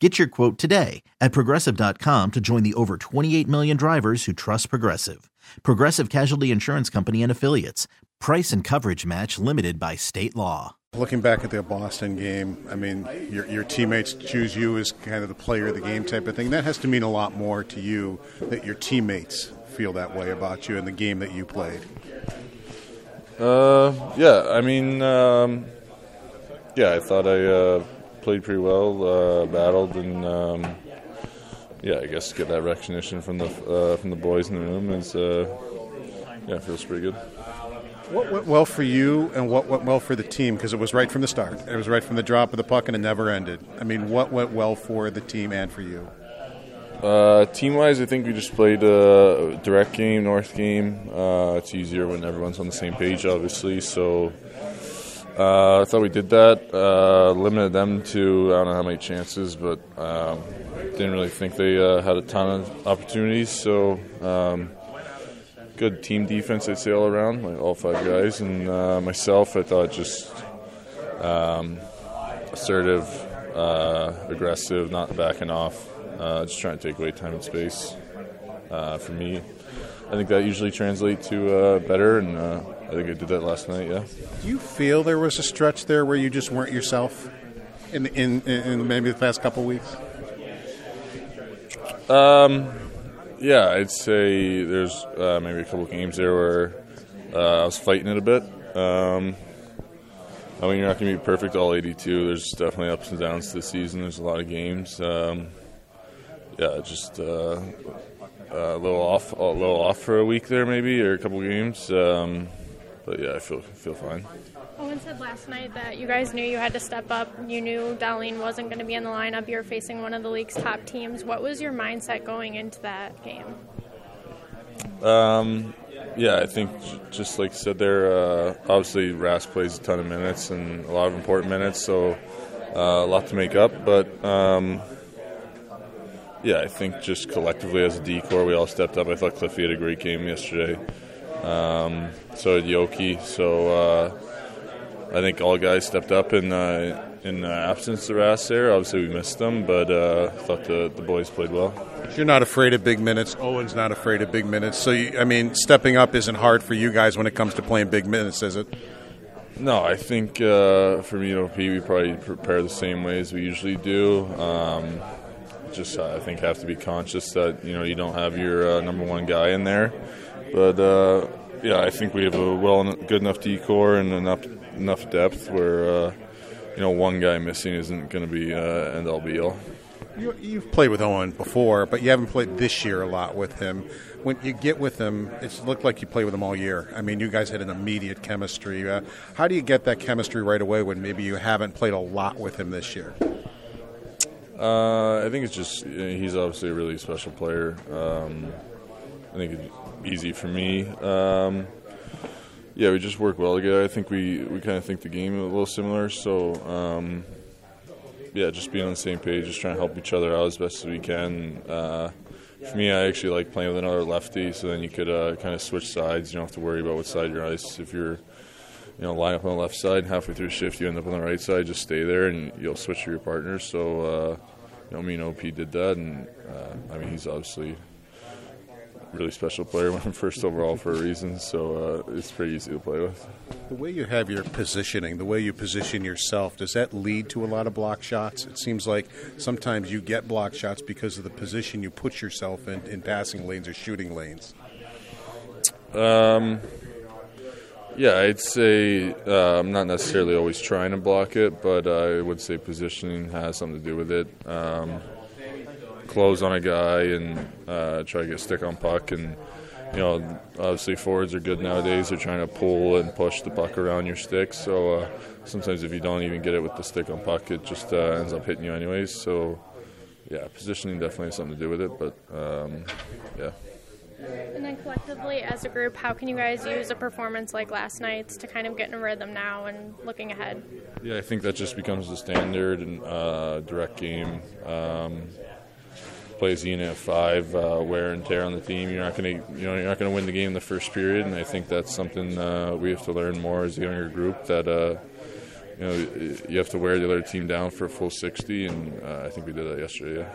Get your quote today at progressive.com to join the over 28 million drivers who trust Progressive. Progressive Casualty Insurance Company and Affiliates. Price and coverage match limited by state law. Looking back at the Boston game, I mean, your, your teammates choose you as kind of the player of the game type of thing. That has to mean a lot more to you that your teammates feel that way about you and the game that you played. Uh, yeah, I mean, um, yeah, I thought I uh, played pretty well, uh, battled, and um, yeah, I guess get that recognition from the uh, from the boys in the room is uh, yeah, feels pretty good. What went well for you and what went well for the team? Because it was right from the start. It was right from the drop of the puck and it never ended. I mean, what went well for the team and for you? Uh, team wise, I think we just played a direct game, North game. Uh, it's easier when everyone's on the same page, obviously. So uh, I thought we did that. Uh, limited them to I don't know how many chances, but um, didn't really think they uh, had a ton of opportunities. So um, good team defense, I'd say all around, like all five guys, and uh, myself. I thought just um, assertive, aggressive, not backing off uh, just trying to take away time and space uh, for me. I think that usually translates to uh, better, and uh, I think I did that last night. Yeah. Do you feel there was a stretch there where you just weren't yourself in in, in maybe the past couple weeks? Um, yeah, I'd say there's uh, maybe a couple games there where uh, I was fighting it a bit. Um, I mean, you're not going to be perfect all 82. There's definitely ups and downs to the season. There's a lot of games. Um, yeah, just uh, a little off, a little off for a week there, maybe, or a couple games. Um, but yeah, I feel feel fine. Owen said last night that you guys knew you had to step up. You knew Dahlin wasn't going to be in the lineup. You're facing one of the league's top teams. What was your mindset going into that game? Um, yeah, I think just like you said there, uh, obviously Rask plays a ton of minutes and a lot of important minutes, so uh, a lot to make up. But um, yeah, I think just collectively as a D corps, we all stepped up. I thought Cliffy had a great game yesterday. Um, so did Yoki. So uh, I think all guys stepped up in uh, in the absence of Rask there. Obviously, we missed them, but uh, I thought the, the boys played well. You're not afraid of big minutes. Owen's not afraid of big minutes. So, you, I mean, stepping up isn't hard for you guys when it comes to playing big minutes, is it? No, I think uh, for me and OP, we probably prepare the same way as we usually do. Um, just I think have to be conscious that you know you don't have your uh, number one guy in there. But uh, yeah, I think we have a well good enough D corps and enough enough depth where uh, you know one guy missing isn't going to be uh, end all be all. You, have played with Owen before, but you haven't played this year a lot with him. When you get with him, it's looked like you play with him all year. I mean, you guys had an immediate chemistry. Uh, how do you get that chemistry right away when maybe you haven't played a lot with him this year? Uh, I think it's just he's obviously a really special player. Um, I think it's easy for me. Um, yeah, we just work well together. I think we, we kind of think the game a little similar. So um, yeah, just being on the same page, just trying to help each other out as best as we can. Uh, for me, I actually like playing with another lefty, so then you could uh, kind of switch sides. You don't have to worry about what side you're on. If you're you know, line up on the left side. Halfway through shift, you end up on the right side. Just stay there, and you'll switch to your partners. So, uh, you know, me and OP did that, and uh, I mean, he's obviously a really special player. Went first overall for a reason, so uh, it's pretty easy to play with. The way you have your positioning, the way you position yourself, does that lead to a lot of block shots? It seems like sometimes you get block shots because of the position you put yourself in in passing lanes or shooting lanes. Um Yeah, I'd say uh, I'm not necessarily always trying to block it, but I would say positioning has something to do with it. Um, close on a guy and uh, try to get stick on puck, and you know, obviously forwards are good nowadays. They're trying to pull and push the puck around your stick. So uh, sometimes if you don't even get it with the stick on puck, it just uh, ends up hitting you anyways. So yeah, positioning definitely has something to do with it, but um, yeah. And then collectively, as a group, how can you guys use a performance like last night's to kind of get in a rhythm now and looking ahead? Yeah, I think that just becomes the standard and uh, direct game. Um, plays unit five, uh, wear and tear on the team. You're not going to, you know, you're not going to win the game in the first period, and I think that's something uh, we have to learn more as a younger group. That uh, you know, you have to wear the other team down for a full 60, and uh, I think we did that yesterday. Yeah.